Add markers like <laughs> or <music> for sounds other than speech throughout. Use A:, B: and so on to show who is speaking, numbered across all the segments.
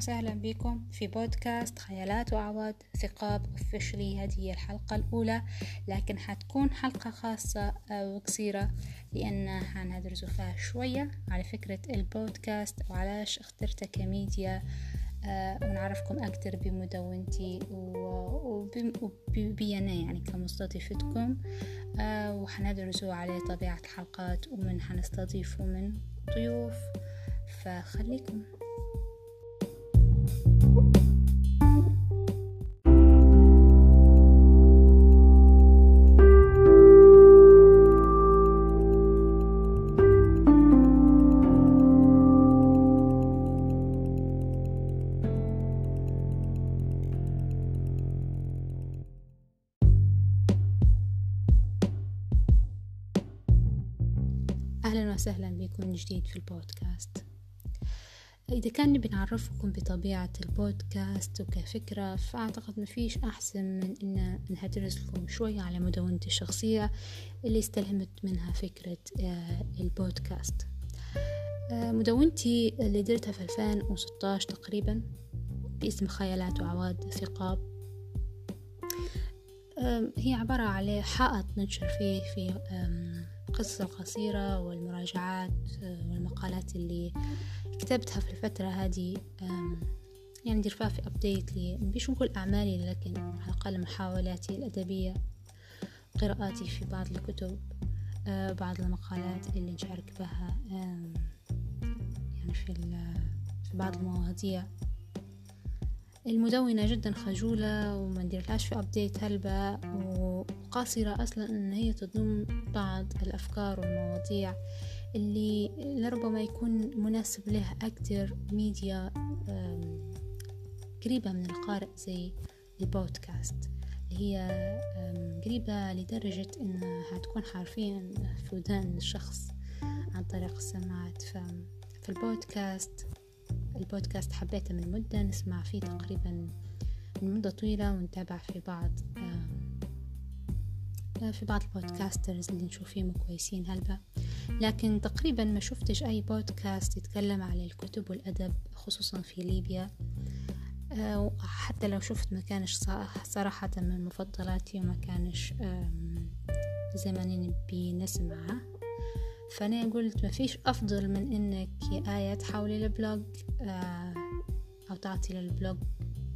A: وسهلا بكم في بودكاست خيالات وأعواد ثقاب اوفيشلي هذه هي الحلقة الأولى لكن حتكون حلقة خاصة وقصيرة لأن حندرسوا فيها شوية على فكرة البودكاست وعلاش اخترتها كميديا آه، ونعرفكم أكثر بمدونتي وبينا يعني كمستضيفتكم آه، وحندرسوا على طبيعة الحلقات ومن حنستضيفوا من ضيوف. فخليكم. أهلا وسهلا بكم جديد في البودكاست. إذا كان نبي نعرفكم بطبيعة البودكاست وكفكرة فأعتقد مفيش أحسن من إن نهدرس لكم شوية على مدونتي الشخصية اللي استلهمت منها فكرة آه، البودكاست. آه، مدونتي اللي درتها في 2016 تقريبا باسم خيالات وعواد ثقاب. هي عبارة على حائط ننشر فيه في القصص القصيرة والمراجعات آه، والمقالات اللي كتبتها في الفترة هذه يعني ندير فيها في أبديت لي. مبيش نقول أعمالي لكن على الأقل محاولاتي الأدبية قراءاتي في بعض الكتب آه، بعض المقالات اللي نشارك بها يعني في, في بعض المواضيع. المدونة جدا خجولة وما نديرلهاش في أبديت هلبة وقاصرة أصلا أن هي تضم بعض الأفكار والمواضيع اللي لربما يكون مناسب له أكتر ميديا قريبة من القارئ زي البودكاست اللي هي قريبة لدرجة إنها تكون حرفيا في ودان الشخص عن طريق السماعات. في البودكاست البودكاست حبيته من مدة نسمع فيه تقريبا من مدة طويلة ونتابع في بعض في بعض البودكاسترز اللي نشوف فيهم كويسين هلبا. لكن تقريبا ما شفتش أي بودكاست يتكلم على الكتب والأدب خصوصا في ليبيا. حتى لو شفت ما كانش صراحة من مفضلاتي وما كانش زي ما نبي نسمعه. فأنا قلت ما فيش أفضل من إنك يا آية تحولي ال blog آه، أو تعطي لل blog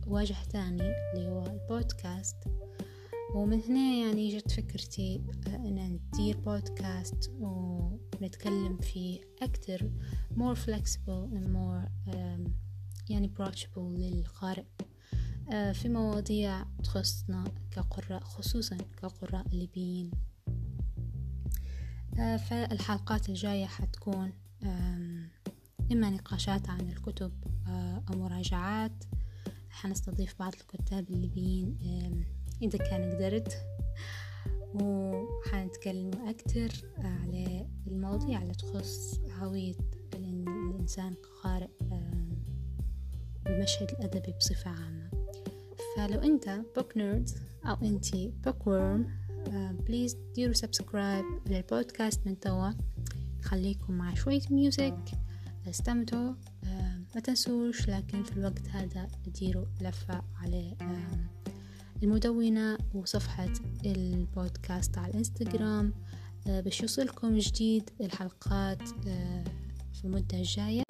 A: وجه تاني اللي هو البودكاست. ومن هنا يعني جت فكرتي آه، إن ندير بودكاست ونتكلم فيه أكتر more flexible and more يعني approachable للقارئ. آه، في مواضيع تخصنا كقراء خصوصا كقراء ليبيين آه، فالحلقات الجاية حتكون إما نقاشات عن الكتب أو مراجعات. حنستضيف بعض الكتاب الليبيين إذا كان قدرت. وحنتكلم أكتر على المواضيع اللي تخص هوية الإنسان كقارئ المشهد الأدبي بصفة عامة. فلو أنت book nerd أو أنتي bookworm please ديروا subscribe للبودكاست من توا. خليكم مع شوية music استمتعوا. ما تنسوش لكن في الوقت هذا ديروا لفة على المدونة وصفحة البودكاست على الإنستغرام. باش يوصلكم جديد الحلقات في المدة الجاية.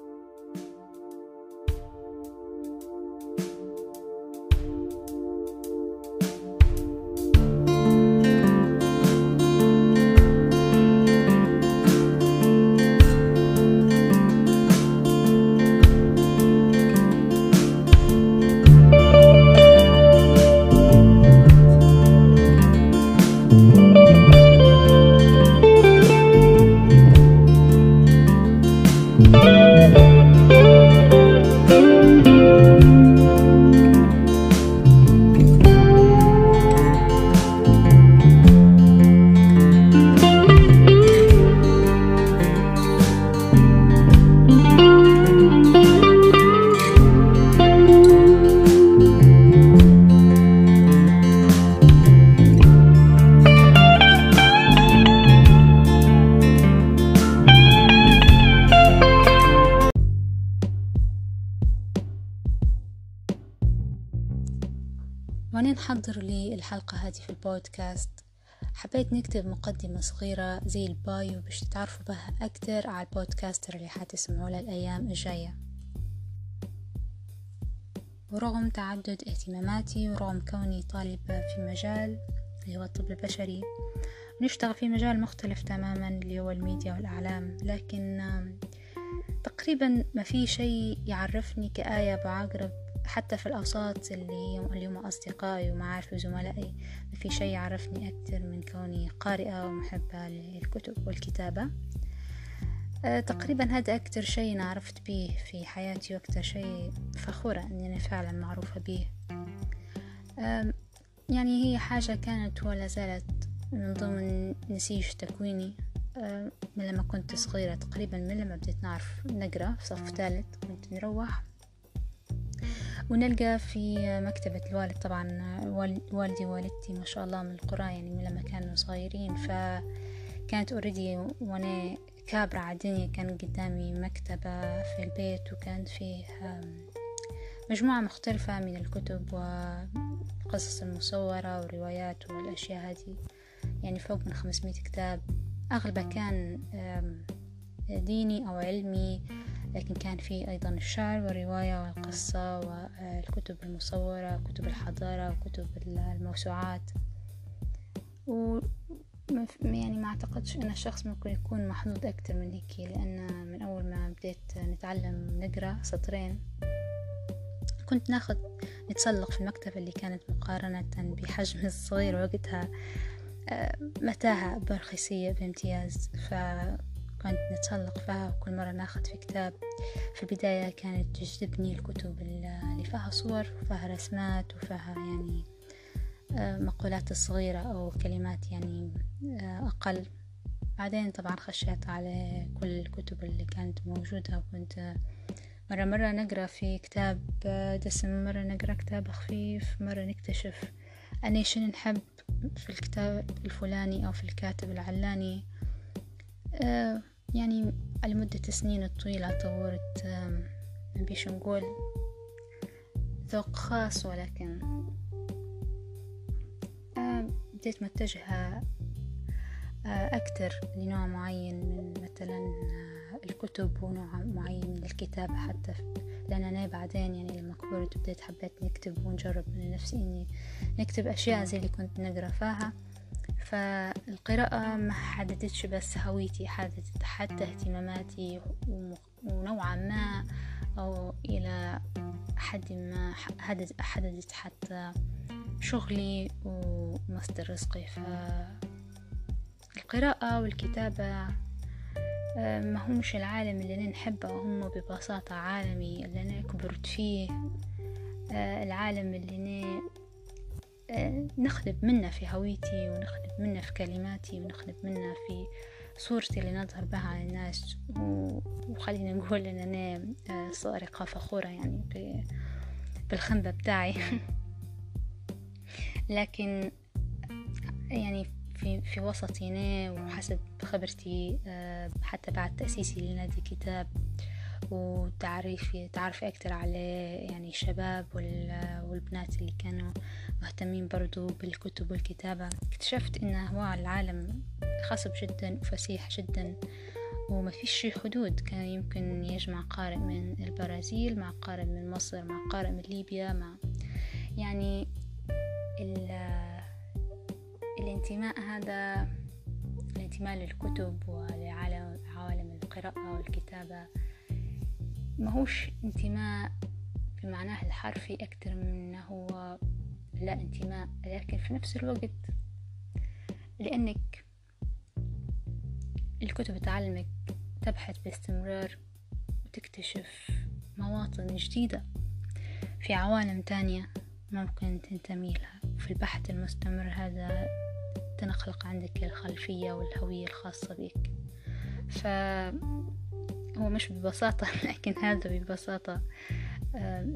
A: نحضر للحلقة هذه في البودكاست. حبيت نكتب مقدمة صغيرة زي ال bio باش تتعرفوا بها أكتر على ال podcaster اللي حتسمعوا له الأيام الجاية. ورغم تعدد اهتماماتي ورغم كوني طالبة في مجال اللي هو الطب البشري نشتغل في مجال مختلف تماما اللي هو الميديا والأعلام. لكن تقريبا ما في شيء يعرفني كآية بعقرب حتى في الأوساط اللي هم أصدقائي ومعارفي وزملائي ما في شيء يعرفني أكثر من كوني قارئة ومحبة للكتب والكتابة. أه تقريبا هذا أكثر شيء عرفت به في حياتي وأكثر شيء فخورة أني أنا فعلا معروفة به. أه يعني هي حاجة كانت ولا زالت من ضمن نسيج تكويني. أه من لما كنت صغيرة تقريبا من لما بديت نعرف نقرأ في صف ثالث كنت نروح ونلقى في مكتبة الوالد طبعا والدي ووالدتي ما شاء الله من القرى يعني من لما كانوا صغيرين. فكانت اوريدي وأنا كابرة على الدنيا كان قدامي مكتبة في البيت وكان فيه مجموعة مختلفة من الكتب والقصص المصورة والروايات والأشياء هذه. يعني فوق من خمسمية كتاب. أغلبها كان ديني أو علمي. لكن كان في أيضا الشعر والرواية والقصة والكتب المصورة وكتب الحضارة وكتب الموسوعات. و يعني ما أعتقدش أن الشخص ممكن يكون محظوظ أكتر من هيك لأن من أول ما بديت نتعلم نقرأ سطرين كنت ناخد نتسلق في المكتبة اللي كانت مقارنة بحجم <laughs> الصغير وقتها متاهة برخيصية بامتياز. ف كنت نتسلق فيها وكل مرة ناخد في كتاب. في البداية كانت تجذبني الكتب اللي فيها صور وفيها رسمات وفيها يعني مقولات صغيرة أو كلمات يعني أقل. بعدين طبعا خشيت على كل الكتب اللي كانت موجودة وكنت مرة مرة نقرأ في كتاب دسم مرة نقرأ كتاب خفيف مرة نكتشف أني شنو نحب في الكتاب الفلاني أو في الكاتب العلاني. يعني على مدة السنين الطويلة طورت بيش نقول ذوق خاص ولكن بديت متجهة أكتر لنوع معين من مثلا الكتب ونوع معين من الكتابة حتى لأن أنا بعدين يعني لما كبرت بديت حبيت نكتب ونجرب من نفسي إني نكتب أشياء زي اللي كنت نقرأ فيها. فالقراءة ما حددتش بس هويتي حددت حتى اهتماماتي ونوعا ما أو إلى حد ما حددت حتى شغلي ومصدر رزقي. فالقراءة والكتابة ما همش العالم اللي أنا نحبه هم ببساطة عالمي اللي أنا كبرت فيه. العالم اللي أنا نخلب منه في هويتي ونخلب منه في كلماتي ونخلب منه في صورتي اللي نظهر بها على الناس. وخلينا نقول إن أنا سارقة فخورة يعني بالخنبة بتاعي. <laughs> لكن يعني في في وسطنا وحسب خبرتي حتى بعد تأسيسي لنادي كتاب وتعريفي تعرفي أكتر على يعني الشباب والبنات اللي كانوا مهتمين برضو بالكتب والكتابة. اكتشفت إن هو العالم خصب جدا وفسيح جدا وما فيش حدود. كان يمكن يجمع قارئ من البرازيل مع قارئ من مصر مع قارئ من ليبيا مع يعني الانتماء هذا الانتماء للكتب ولعالم عوالم القراءة والكتابة. ماهوش انتماء بمعناه الحرفي أكتر من أنه هو لا انتماء لكن في نفس الوقت لأنك الكتب تعلمك تبحث باستمرار وتكتشف مواطن جديدة في عوالم تانية ممكن تنتمي لها. وفي البحث المستمر هذا تنخلق عندك الخلفية والهوية الخاصة بك فهو مش ببساطة <laughs> لكن هذا ببساطة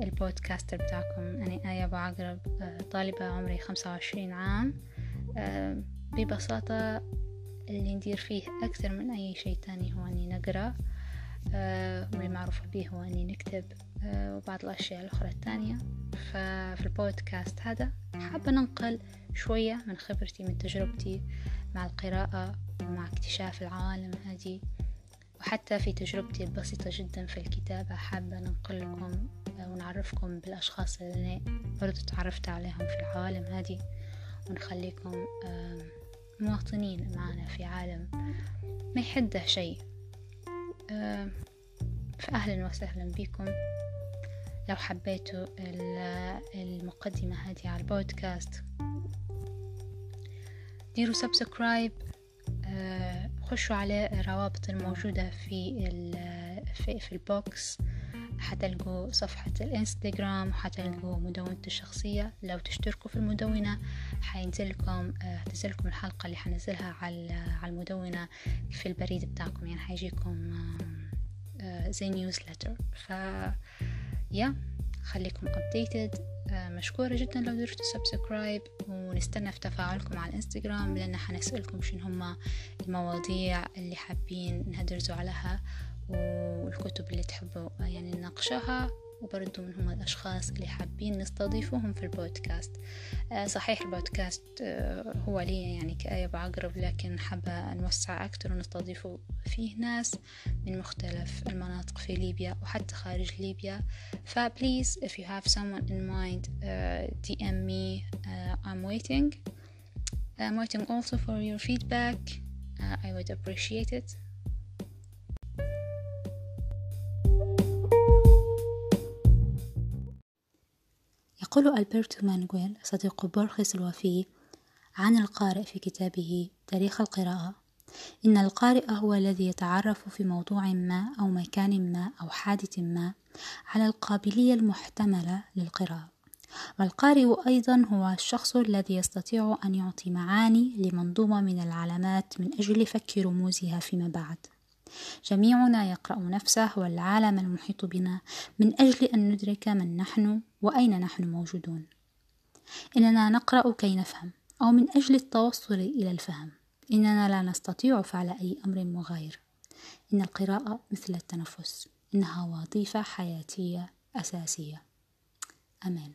A: البودكاستر بتاعكم. أنا آية أبو عقرب طالبة عمري خمسة وعشرين عام. ببساطة اللي ندير فيه أكثر من أي شيء تاني هو أني نقرأ واللي معروفة به هو أني نكتب آه، وبعض الأشياء الأخرى الثانية ففي البودكاست هذا حابة ننقل شوية من خبرتي من تجربتي مع القراءة ومع اكتشاف العوالم هذه. وحتى في تجربتي البسيطة جدا في الكتابة حابة ننقل لكم ونعرفكم بالأشخاص اللي برضو تعرفت عليهم في العوالم هذه ونخليكم مواطنين معنا في عالم ما يحده شيء. فأهلا وسهلا بكم. لو حبيتوا المقدمة هذه على البودكاست ديروا subscribe خشوا على الروابط الموجودة في في, في ال box. حتلقوا صفحة الإنستغرام وحتلقوا مدونتي الشخصية. لو تشتركوا في المدونة حينزلكم آه، الحلقة اللي حنزلها على على المدونة في البريد بتاعكم. يعني حيجيكم آه، زي newsletter ف يا خليكم updated. آه، مشكورة جدا لو درتوا subscribe ونستنى في تفاعلكم على الانستغرام لأن حنسألكم شنو هما المواضيع اللي حابين نهدرزوا عليها والكتب اللي تحبوا يعني نناقشها وبرضو من هم الأشخاص اللي حابين نستضيفوهم في البودكاست. آه، صحيح البودكاست آه، هو لي يعني كآية بعقرب لكن حابة نوسع أكتر ونستضيف فيه ناس من مختلف المناطق في ليبيا وحتى خارج ليبيا. ف please if you have someone in mind uh, DM me I'm waiting. I'm waiting also for your feedback. I would appreciate it. يقول ألبرتو مانويل صديق بورخيس الوفي عن القارئ في كتابه تاريخ القراءة. إن القارئ هو الذي يتعرف في موضوع ما أو مكان ما أو حادث ما على القابلية المحتملة للقراءة. والقارئ أيضا هو الشخص الذي يستطيع أن يعطي معاني لمنظومة من العلامات من أجل فك رموزها فيما بعد. جميعنا يقرأ نفسه والعالم المحيط بنا من أجل أن ندرك من نحن وأين نحن موجودون. إننا نقرأ كي نفهم أو من أجل التوصل إلى الفهم. إننا لا نستطيع فعل أي أمر مغاير. إن القراءة مثل التنفس إنها وظيفة حياتية أساسية. أمان